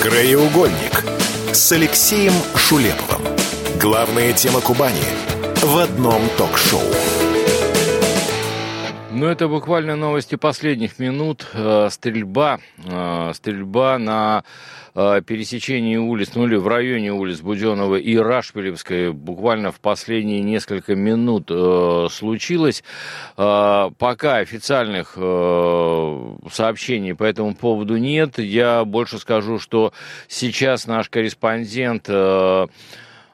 Краеугольник с Алексеем Шулеповым. Главная тема Кубани в одном ток-шоу. Ну, это буквально новости последних минут. Э, стрельба, э, стрельба на э, пересечении улиц, ну или в районе улиц Буденова и Рашпилевской буквально в последние несколько минут случилось. Пока официальных сообщений по этому поводу нет. Я больше скажу, что сейчас наш корреспондент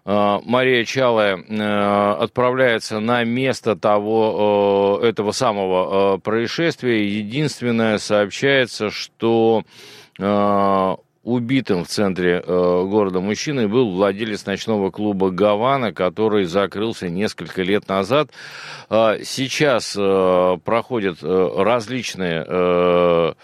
Мария Чалая э, отправляется на место того, э, этого самого происшествия. Единственное, сообщается, что убитым в центре города мужчиной был владелец ночного клуба «Гавана», который закрылся несколько лет назад. Сейчас проходят различные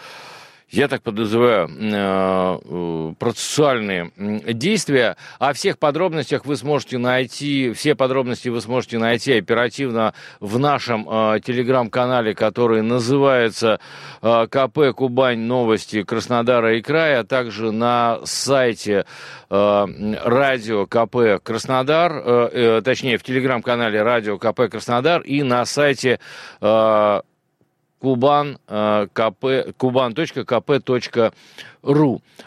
я так подозреваю, э, э, процессуальные действия. О всех подробностях вы сможете найти, все подробности вы сможете найти оперативно в нашем э, телеграм-канале, который называется КП «Кубань. Новости Краснодара и края», а также на сайте радио КП Краснодар, точнее, в телеграм-канале радио КП Краснодар и на сайте кубан, kuban.kp.ru.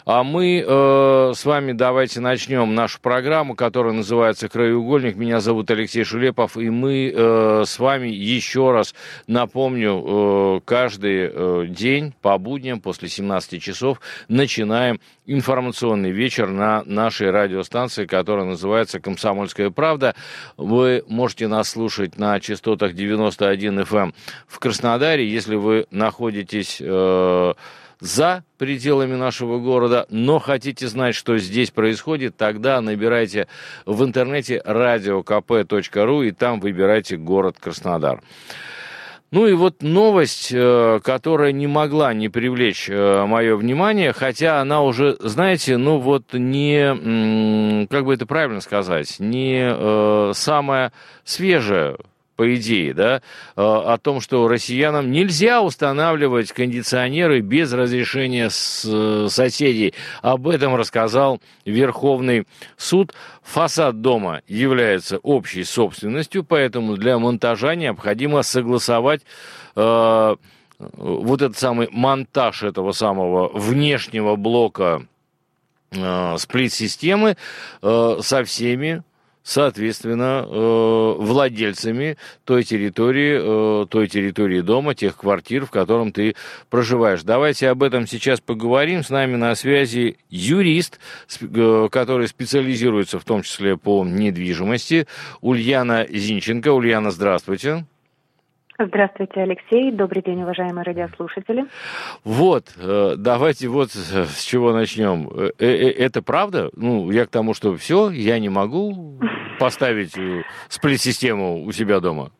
А мы э, с вами давайте начнем нашу программу, которая называется «Краеугольник». Меня зовут Алексей Шулепов, и мы э, с вами еще раз напомню, э, каждый э, день по будням после 17 часов начинаем информационный вечер на нашей радиостанции, которая называется «Комсомольская правда». Вы можете нас слушать на частотах 91 FM эм в Краснодаре, если вы находитесь... Э, за пределами нашего города, но хотите знать, что здесь происходит, тогда набирайте в интернете radiokp.ru и там выбирайте город Краснодар. Ну и вот новость, э, которая не могла не привлечь э, мое внимание, хотя она уже, знаете, ну вот не, как бы это правильно сказать, не э, самая свежая по идее, да, э, о том, что россиянам нельзя устанавливать кондиционеры без разрешения с соседей. Об этом рассказал Верховный суд. Фасад дома является общей собственностью, поэтому для монтажа необходимо согласовать э, вот этот самый монтаж этого самого внешнего блока э, сплит-системы э, со всеми соответственно, э, владельцами той территории, э, той территории дома, тех квартир, в котором ты проживаешь. Давайте об этом сейчас поговорим. С нами на связи юрист, э, который специализируется в том числе по недвижимости, Ульяна Зинченко. Ульяна, здравствуйте. Здравствуйте, Алексей. Добрый день, уважаемые радиослушатели. Вот, э, давайте вот с чего начнем. Э, э, это правда? Ну, я к тому, что все, я не могу поставить сплит-систему у себя дома.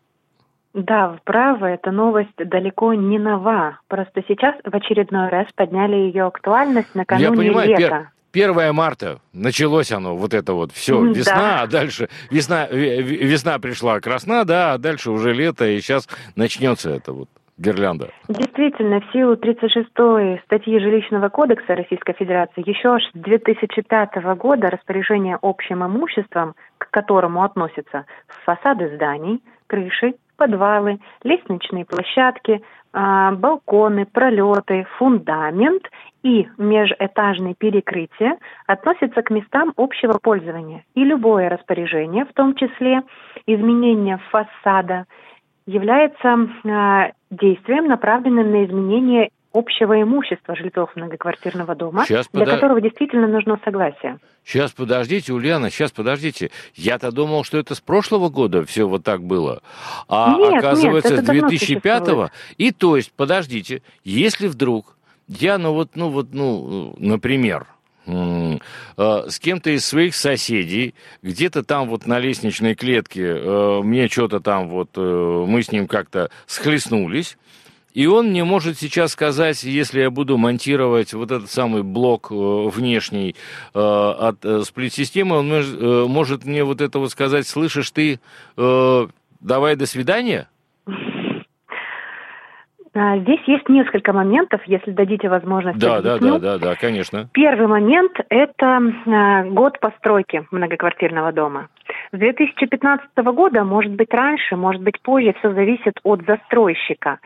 Да, вправо, эта новость далеко не нова. Просто сейчас в очередной раз подняли ее актуальность накануне я понимаю, лета. 1 марта началось оно, вот это вот все, весна, да. а дальше весна, весна пришла красна, да, а дальше уже лето, и сейчас начнется это вот гирлянда. Действительно, в силу 36-й статьи Жилищного кодекса Российской Федерации еще аж с 2005 года распоряжение общим имуществом, к которому относятся фасады зданий, крыши, подвалы, лестничные площадки, а, балконы, пролеты, фундамент и межэтажные перекрытия относятся к местам общего пользования, и любое распоряжение, в том числе изменение фасада, является э, действием, направленным на изменение общего имущества жильцов многоквартирного дома, сейчас для подо... которого действительно нужно согласие. Сейчас подождите, Ульяна, сейчас подождите. Я-то думал, что это с прошлого года все вот так было. А нет, оказывается, нет, с 2005-го. И то есть, подождите, если вдруг я, ну вот, ну вот, ну, например, э, с кем-то из своих соседей, где-то там вот на лестничной клетке э, мне что-то там вот, э, мы с ним как-то схлестнулись, и он мне может сейчас сказать, если я буду монтировать вот этот самый блок внешний от сплит-системы, он может мне вот это вот сказать, слышишь ты, давай до свидания? А, здесь есть несколько моментов, если дадите возможность. Да, да, да, да, да, конечно. Первый момент – это а, год постройки многоквартирного дома. С 2015 года, может быть раньше, может быть позже, все зависит от застройщика.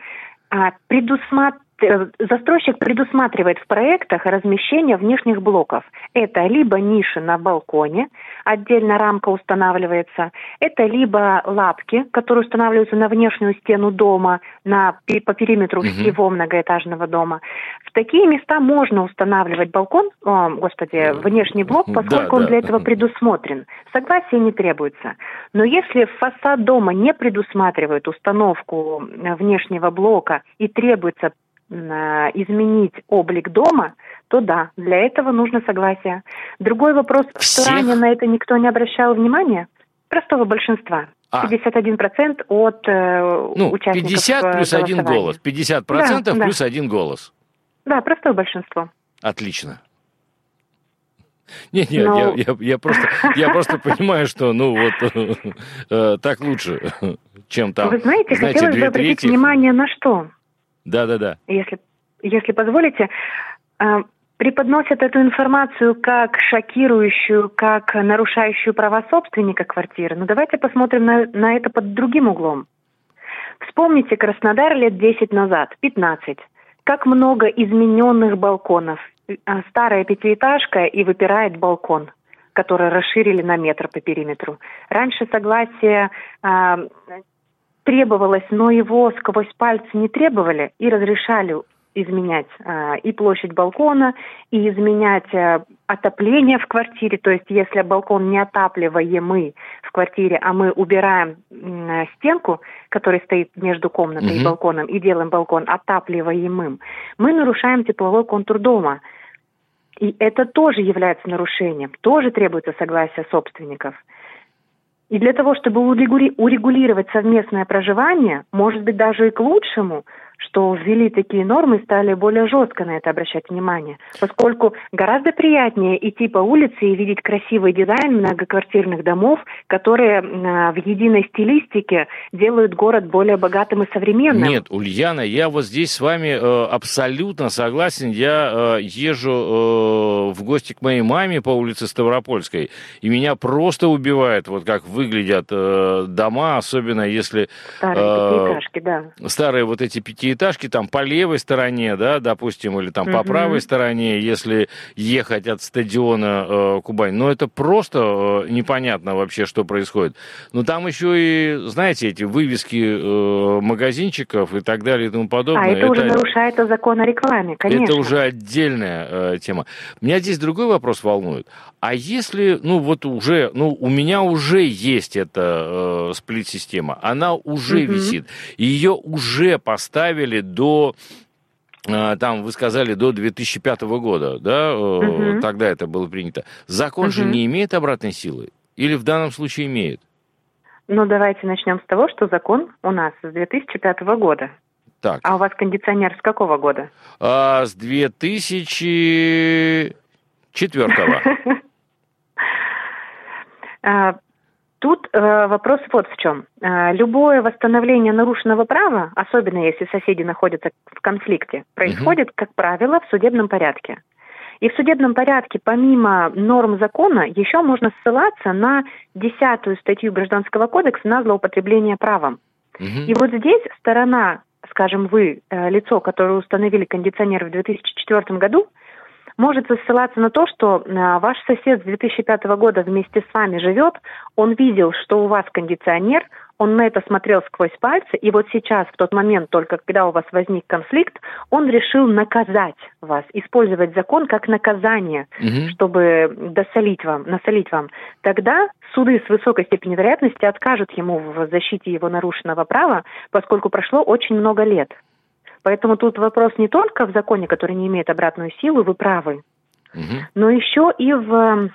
А, предусмат Э, застройщик предусматривает в проектах размещение внешних блоков. Это либо ниши на балконе, отдельно рамка устанавливается, это либо лапки, которые устанавливаются на внешнюю стену дома, на, по периметру угу. всего многоэтажного дома. В такие места можно устанавливать балкон, о, господи, внешний блок, поскольку да, он да. для этого предусмотрен. Согласие не требуется. Но если фасад дома не предусматривает установку э, внешнего блока и требуется изменить облик дома, то да, для этого нужно согласие. Другой вопрос, Всех? что ранее на это никто не обращал внимания, простого большинства. А. 51% от э, ну, участников 50 плюс один голос. 50% да, плюс да. один голос. Да, простое большинство. Отлично. Нет, нет, Но... я, я, я, просто, я просто понимаю, что, ну, вот э, так лучше, чем там. Вы знаете, знаете хотелось бы обратить внимание на что? Да, да, да. Если, если позволите, э, преподносят эту информацию как шокирующую, как нарушающую права собственника квартиры. Но давайте посмотрим на, на это под другим углом. Вспомните Краснодар лет 10 назад, 15. Как много измененных балконов. Э, старая пятиэтажка и выпирает балкон который расширили на метр по периметру. Раньше согласие э, требовалось, но его сквозь пальцы не требовали и разрешали изменять э, и площадь балкона, и изменять э, отопление в квартире. То есть, если балкон не отапливаемый в квартире, а мы убираем э, стенку, которая стоит между комнатой mm-hmm. и балконом, и делаем балкон отапливаемым, мы нарушаем тепловой контур дома. И это тоже является нарушением, тоже требуется согласие собственников. И для того, чтобы урегулировать совместное проживание, может быть, даже и к лучшему – что ввели такие нормы стали более жестко на это обращать внимание, поскольку гораздо приятнее идти по улице и видеть красивый дизайн многоквартирных домов, которые в единой стилистике делают город более богатым и современным. Нет, Ульяна, я вот здесь с вами э, абсолютно согласен. Я э, езжу э, в гости к моей маме по улице Ставропольской, и меня просто убивает, вот как выглядят э, дома, особенно если... Старые э, пятиэтажки, да. Старые вот эти пяти пятиэтажки там по левой стороне, да, допустим, или там угу. по правой стороне, если ехать от стадиона э, Кубань. Но это просто э, непонятно вообще, что происходит. Но там еще и, знаете, эти вывески э, магазинчиков и так далее и тому подобное. А это, это уже нарушает закон о рекламе, конечно. Это уже отдельная э, тема. Меня здесь другой вопрос волнует. А если, ну вот уже, ну у меня уже есть эта э, сплит-система, она уже угу. висит, ее уже поставили до э, там вы сказали до 2005 года, да, угу. тогда это было принято. Закон угу. же не имеет обратной силы или в данном случае имеет? Ну давайте начнем с того, что закон у нас с 2005 года. Так. А у вас кондиционер с какого года? А, с 2004 А, тут э, вопрос вот в чем. А, любое восстановление нарушенного права, особенно если соседи находятся в конфликте, происходит, угу. как правило, в судебном порядке. И в судебном порядке, помимо норм закона, еще можно ссылаться на десятую статью Гражданского кодекса на злоупотребление правом. Угу. И вот здесь сторона, скажем, вы, э, лицо, которое установили кондиционер в 2004 году, может ссылаться на то, что э, ваш сосед с 2005 года вместе с вами живет, он видел, что у вас кондиционер, он на это смотрел сквозь пальцы, и вот сейчас, в тот момент, только когда у вас возник конфликт, он решил наказать вас, использовать закон как наказание, угу. чтобы досолить вам, насолить вам. Тогда суды с высокой степенью вероятности откажут ему в защите его нарушенного права, поскольку прошло очень много лет. Поэтому тут вопрос не только в законе, который не имеет обратную силу, вы правы, угу. но еще и в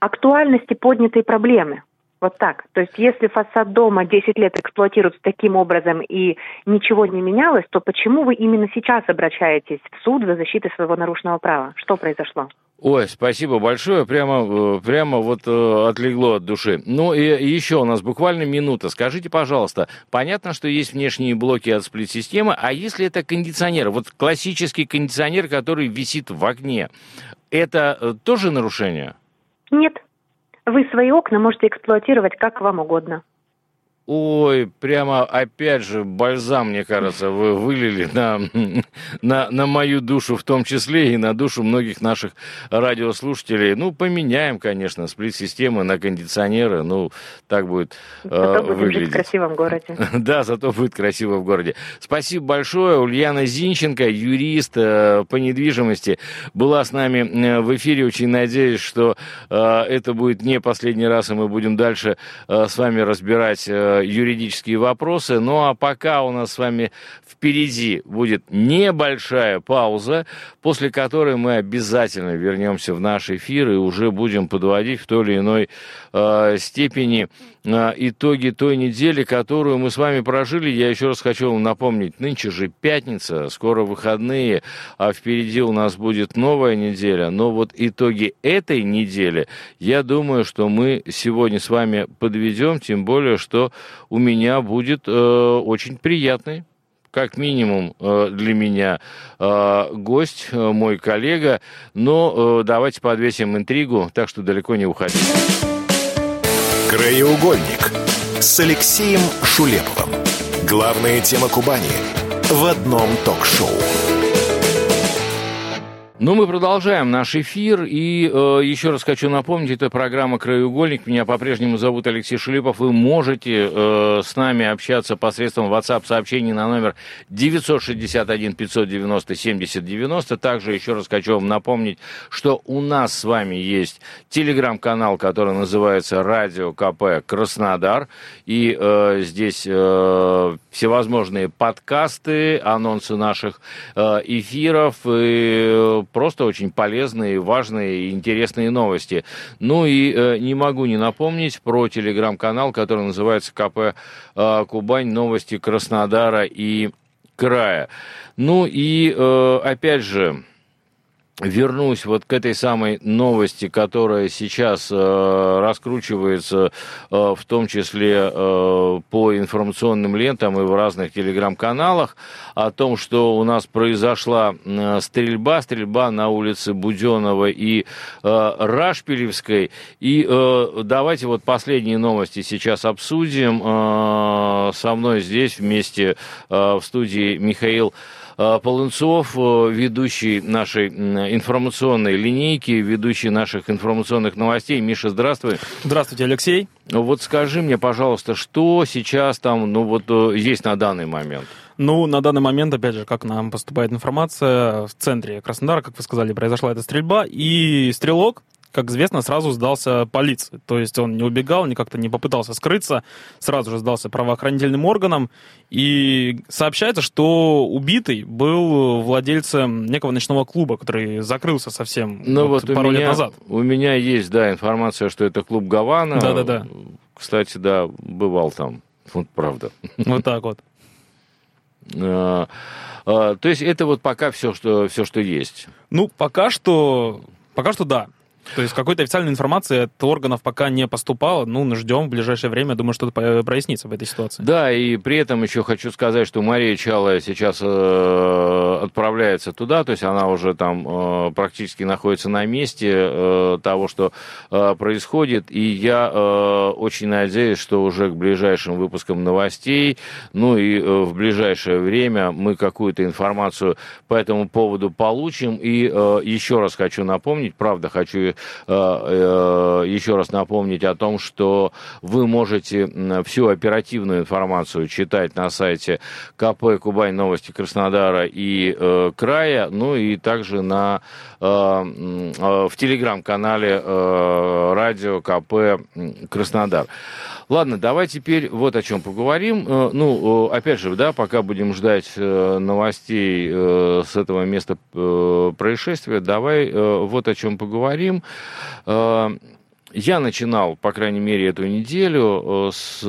актуальности поднятой проблемы. Вот так. То есть если фасад дома 10 лет эксплуатируется таким образом и ничего не менялось, то почему вы именно сейчас обращаетесь в суд за защитой своего нарушенного права? Что произошло? Ой, спасибо большое, прямо, э, прямо вот э, отлегло от души. Ну и еще у нас буквально минута. Скажите, пожалуйста, понятно, что есть внешние блоки от сплит-системы, а если это кондиционер, вот классический кондиционер, который висит в окне, это э, тоже нарушение? Нет. Вы свои окна можете эксплуатировать как вам угодно. Ой, прямо опять же бальзам, мне кажется, вы вылили на, на, на мою душу в том числе и на душу многих наших радиослушателей. Ну, поменяем, конечно, сплит-системы на кондиционеры. Ну, так будет э, зато будет выглядеть. в красивом городе. да, зато будет красиво в городе. Спасибо большое. Ульяна Зинченко, юрист э, по недвижимости, была с нами э, в эфире. Очень надеюсь, что э, это будет не последний раз, и мы будем дальше э, с вами разбирать э, юридические вопросы. Ну а пока у нас с вами впереди будет небольшая пауза, после которой мы обязательно вернемся в наш эфир и уже будем подводить в той или иной э, степени итоги той недели, которую мы с вами прожили. Я еще раз хочу вам напомнить, нынче же пятница, скоро выходные, а впереди у нас будет новая неделя. Но вот итоги этой недели, я думаю, что мы сегодня с вами подведем, тем более, что у меня будет э, очень приятный как минимум э, для меня э, гость, э, мой коллега. Но давайте подвесим интригу, так что далеко не уходите. Краеугольник с Алексеем Шулеповым. Главная тема Кубани в одном ток-шоу. Ну, мы продолжаем наш эфир, и э, еще раз хочу напомнить, это программа «Краеугольник». Меня по-прежнему зовут Алексей Шулепов. Вы можете э, с нами общаться посредством WhatsApp-сообщений на номер 961-590-70-90. Также еще раз хочу вам напомнить, что у нас с вами есть телеграм-канал, который называется «Радио КП Краснодар», и э, здесь э, всевозможные подкасты, анонсы наших э, эфиров, и э, просто очень полезные, важные и интересные новости. Ну и э, не могу не напомнить про телеграм-канал, который называется КП Кубань, новости Краснодара и края. Ну и опять же, вернусь вот к этой самой новости, которая сейчас э, раскручивается, э, в том числе э, по информационным лентам и в разных телеграм-каналах, о том, что у нас произошла э, стрельба, стрельба на улице Буденова и э, Рашпилевской. И э, давайте вот последние новости сейчас обсудим. Э, со мной здесь вместе э, в студии Михаил Полынцов, э, ведущий нашей информационной линейки, ведущий наших информационных новостей. Миша, здравствуй. Здравствуйте, Алексей. Вот скажи мне, пожалуйста, что сейчас там, ну вот э, есть на данный момент? Ну, на данный момент, опять же, как нам поступает информация, в центре Краснодара, как вы сказали, произошла эта стрельба, и стрелок, как известно, сразу сдался полиции. То есть он не убегал, ни как-то не попытался скрыться, сразу же сдался правоохранительным органам. И сообщается, что убитый был владельцем некого ночного клуба, который закрылся совсем ну, вот, вот пару меня, лет назад. У меня есть, да, информация, что это клуб Гавана. Да-да-да. Кстати, да, бывал там. Вот правда. Вот так вот. А, а, то есть это вот пока все, что, все, что есть. Ну, пока что, пока что да. То есть какой-то официальной информации от органов пока не поступало. Ну, ждем в ближайшее время. Думаю, что-то прояснится в этой ситуации. Да, и при этом еще хочу сказать, что Мария Чалая сейчас э, отправляется туда, то есть она уже там э, практически находится на месте э, того, что э, происходит. И я э, очень надеюсь, что уже к ближайшим выпускам новостей, ну и э, в ближайшее время мы какую-то информацию по этому поводу получим. И э, еще раз хочу напомнить, правда, хочу Э, э, еще раз напомнить о том, что вы можете всю оперативную информацию читать на сайте КП Кубань Новости Краснодара и э, края, ну и также на, в телеграм-канале радио КП Краснодар. Ладно, давай теперь вот о чем поговорим. Ну, опять же, да, пока будем ждать новостей с этого места происшествия, давай вот о чем поговорим. Я начинал, по крайней мере, эту неделю с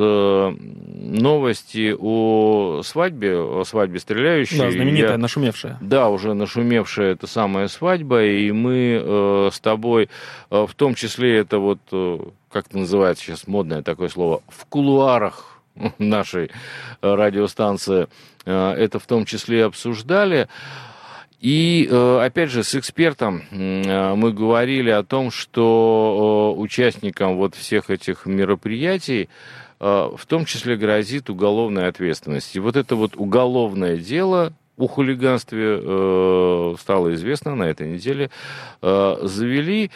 новости о свадьбе, о свадьбе стреляющей. Да, знаменитая, я, нашумевшая. Да, уже нашумевшая эта самая свадьба, и мы э, с тобой, э, в том числе это вот, э, как это называется сейчас модное такое слово, в кулуарах нашей радиостанции, э, это в том числе обсуждали. И, э, опять же, с экспертом э, мы говорили о том, что участникам вот всех этих мероприятий в том числе грозит уголовная ответственность. И вот это вот уголовное дело о хулиганстве стало известно на этой неделе, завели.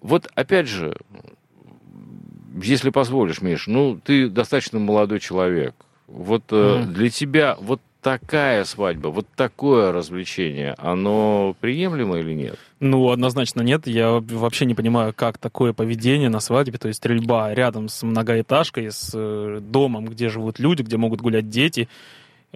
Вот опять же, если позволишь, Миш, ну, ты достаточно молодой человек. Вот mm-hmm. для тебя вот такая свадьба, вот такое развлечение, оно приемлемо или нет? Ну, однозначно нет. Я вообще не понимаю, как такое поведение на свадьбе, то есть стрельба рядом с многоэтажкой, с э, домом, где живут люди, где могут гулять дети.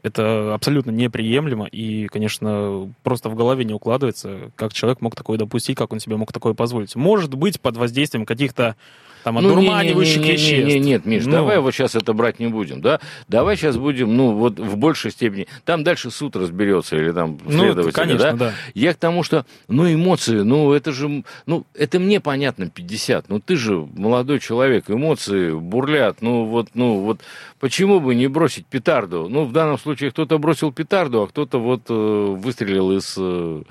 Это абсолютно неприемлемо, и, конечно, просто в голове не укладывается, как человек мог такое допустить, как он себе мог такое позволить. Может быть, под воздействием каких-то там ну, одурманивающих не, не, не, веществ. Не, не, нет, Миш, ну. давай вот сейчас это брать не будем, да? Давай сейчас будем, ну, вот в большей степени. Там дальше суд разберется или там ну, следователь, ну, конечно, да? да? Я к тому, что, ну, эмоции, ну, это же, ну, это мне понятно 50, ну, ты же молодой человек, эмоции бурлят, ну, вот, ну, вот, почему бы не бросить петарду? Ну, в данном случае кто-то бросил петарду, а кто-то вот э, выстрелил из э,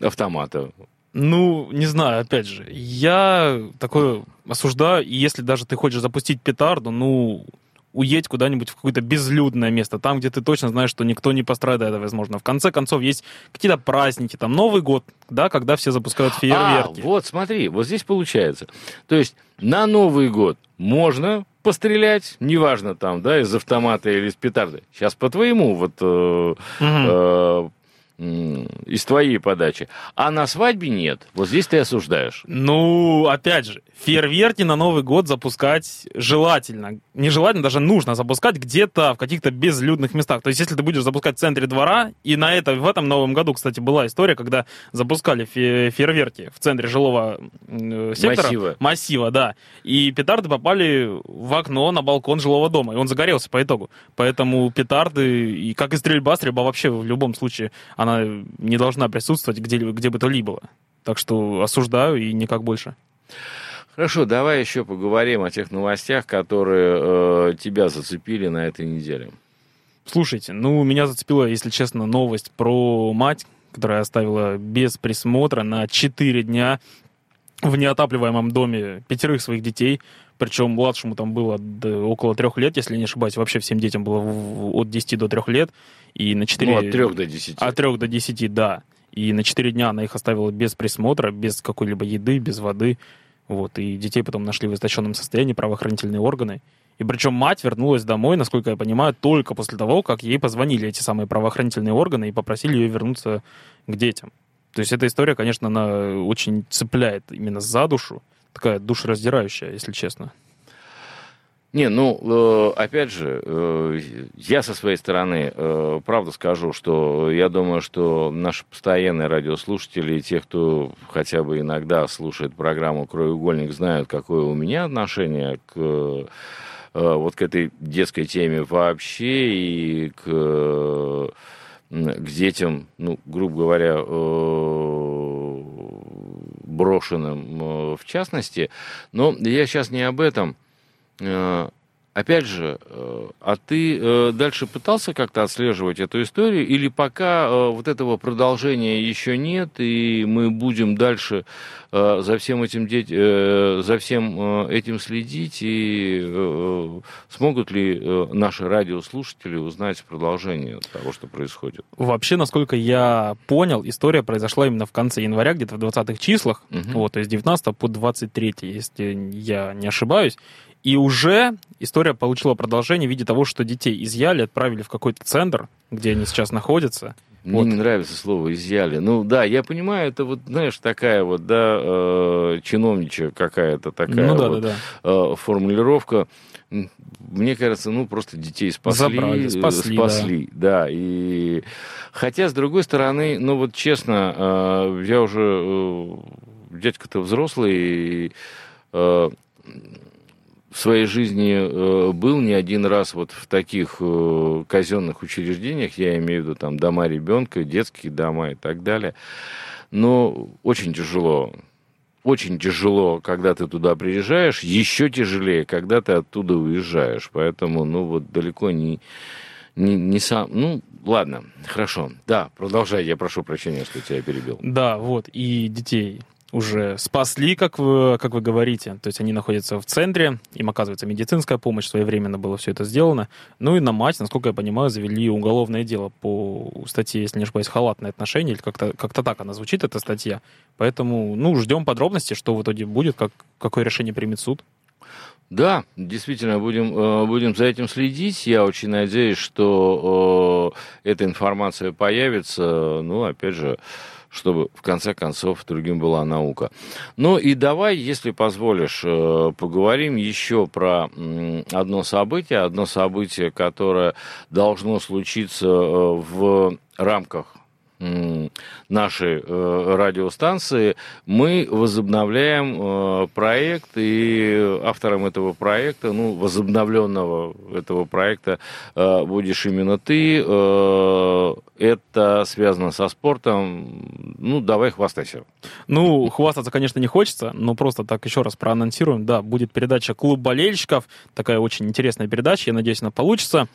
автомата. Ну, не знаю, опять же, я такое осуждаю, и если даже ты хочешь запустить петарду, ну, уедь куда-нибудь в какое-то безлюдное место, там, где ты точно знаешь, что никто не пострадает, возможно. В конце концов, есть какие-то праздники, там, Новый год, да, когда все запускают а, фейерверки. А, вот, смотри, вот здесь получается. То есть на Новый год можно пострелять, неважно там, да, из автомата или из петарды. Сейчас по твоему вот э, угу. э, из твоей подачи. А на свадьбе нет. Вот здесь ты осуждаешь. Ну, опять же, фейерверки на Новый год запускать желательно. Нежелательно, даже нужно запускать где-то в каких-то безлюдных местах. То есть, если ты будешь запускать в центре двора, и на это, в этом Новом году, кстати, была история, когда запускали фейерверки в центре жилого сектора. Массива. Массива, да. И петарды попали в окно на балкон жилого дома, и он загорелся по итогу. Поэтому петарды, и как и стрельба, стрельба вообще в любом случае, она не должна присутствовать где, где бы то ни было. Так что осуждаю и никак больше. Хорошо, давай еще поговорим о тех новостях, которые э, тебя зацепили на этой неделе. Слушайте, ну, меня зацепила, если честно, новость про мать, которая оставила без присмотра на 4 дня в неотапливаемом доме пятерых своих детей. Причем младшему там было около трех лет, если не ошибаюсь. Вообще всем детям было от 10 до 3 лет. И на 4... Ну, от 3 до 10. От 3 до 10, да. И на 4 дня она их оставила без присмотра, без какой-либо еды, без воды. Вот, и детей потом нашли в истощенном состоянии правоохранительные органы. И причем мать вернулась домой, насколько я понимаю, только после того, как ей позвонили эти самые правоохранительные органы и попросили ее вернуться к детям. То есть эта история, конечно, она очень цепляет именно за душу. Такая душераздирающая, если честно. Не, ну, э, опять же, э, я со своей стороны, э, правда скажу, что я думаю, что наши постоянные радиослушатели и те, кто хотя бы иногда слушает программу «Краеугольник», знают, какое у меня отношение к вот к этой детской теме вообще и к, к детям, ну, грубо говоря, брошенным в частности. Но я сейчас не об этом. Э, опять же, э, а ты э, дальше пытался как-то отслеживать эту историю, или пока вот этого продолжения еще нет, и мы будем дальше за всем этим, за всем этим следить, и смогут ли наши радиослушатели узнать продолжение того, что происходит? Вообще, насколько я понял, история произошла именно в конце января, где-то в 20-х числах, угу. вот, то есть 19 по 23, если я не ошибаюсь. И уже история получила продолжение в виде того, что детей изъяли, отправили в какой-то центр, где они сейчас находятся. Мне вот. не нравится слово изъяли. Ну да, я понимаю, это вот, знаешь, такая вот, да, э, чиновничья какая-то такая ну, да, вот да, да. Э, формулировка. Мне кажется, ну просто детей спасли, Забрали, спасли, спасли, да. да. И хотя с другой стороны, ну вот честно, э, я уже э, дядька-то взрослый, и, э, в своей жизни э, был не один раз вот в таких э, казенных учреждениях, я имею в виду там дома ребенка, детские дома и так далее. Но очень тяжело. Очень тяжело, когда ты туда приезжаешь, еще тяжелее, когда ты оттуда уезжаешь. Поэтому, ну, вот далеко не, не, не сам... Ну, ладно, хорошо. Да, продолжай, я прошу прощения, что тебя перебил. Да, вот, и детей уже спасли, как вы, как вы говорите. То есть они находятся в центре, им оказывается медицинская помощь, своевременно было все это сделано. Ну и на мать, насколько я понимаю, завели уголовное дело по статье, если не ошибаюсь, халатное отношение, или как-то как так она звучит, эта статья. Поэтому, ну, ждем подробностей, что в итоге будет, как, какое решение примет суд. Да, действительно, будем, э, будем за этим следить. Я очень надеюсь, что э, эта информация появится. Ну, опять же, чтобы в конце концов другим была наука. Ну и давай, если позволишь, э, поговорим еще про одно событие, одно событие, которое должно случиться в рамках нашей э, радиостанции, мы возобновляем э, проект, и автором этого проекта, ну, возобновленного этого проекта э, будешь именно ты. Это связано со спортом. Ну, давай хвастайся. Ну, хвастаться, конечно, не хочется, но просто так еще раз проанонсируем. Да, будет передача «Клуб болельщиков», такая очень интересная передача, я надеюсь, она получится.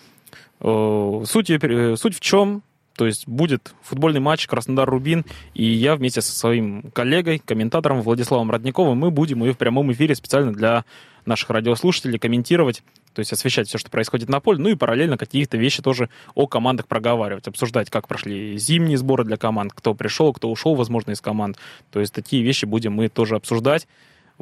Суть, суть в чем? То есть будет футбольный матч Краснодар-Рубин, и я вместе со своим коллегой, комментатором Владиславом Родниковым, мы будем ее в прямом эфире специально для наших радиослушателей комментировать, то есть освещать все, что происходит на поле, ну и параллельно какие-то вещи тоже о командах проговаривать, обсуждать, как прошли зимние сборы для команд, кто пришел, кто ушел, возможно, из команд. То есть такие вещи будем мы тоже обсуждать.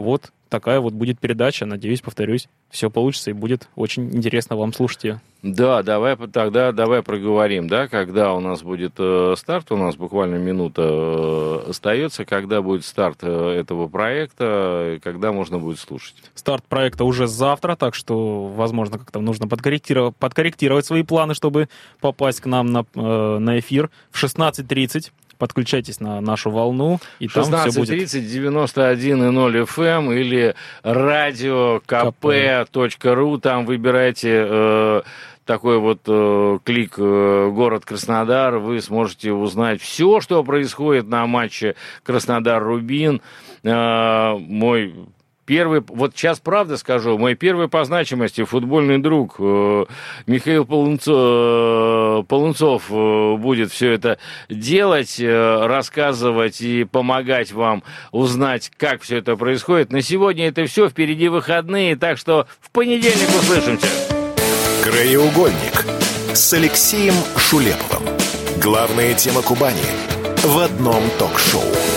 Вот такая вот будет передача. Надеюсь, повторюсь, все получится и будет очень интересно вам слушать ее. Да, давай тогда давай проговорим, да, когда у нас будет э, старт, у нас буквально минута э, остается, когда будет старт э, этого проекта, когда можно будет слушать. Старт проекта уже завтра, так что, возможно, как-то нужно подкорректировать, подкорректировать свои планы, чтобы попасть к нам на, э, на эфир в 16.30 подключайтесь на нашу волну, и там все будет. 30 91 и 0 FM или радио kp.ru, там выбирайте э, такой вот э, клик э, «Город Краснодар», вы сможете узнать все, что происходит на матче Краснодар-Рубин. Э, мой Первый, вот сейчас правда скажу, мой первый по значимости футбольный друг э, Михаил э, Полунцов э, будет все это делать, рассказывать и помогать вам узнать, как все это происходит. На сегодня это все, впереди выходные, так что в понедельник услышимся. Краеугольник с Алексеем Шулеповым. Главная тема Кубани в одном ток-шоу.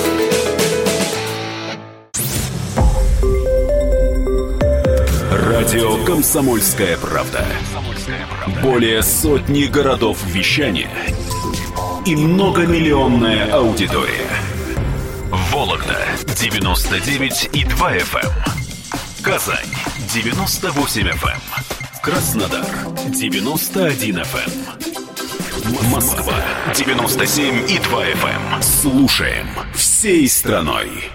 Радио «Комсомольская правда». Более сотни городов вещания и многомиллионная аудитория. Вологда 99 и 2 FM. Эм. Казань 98 FM. Эм. Краснодар 91 FM. Эм. Москва 97 и 2 FM. Слушаем всей страной.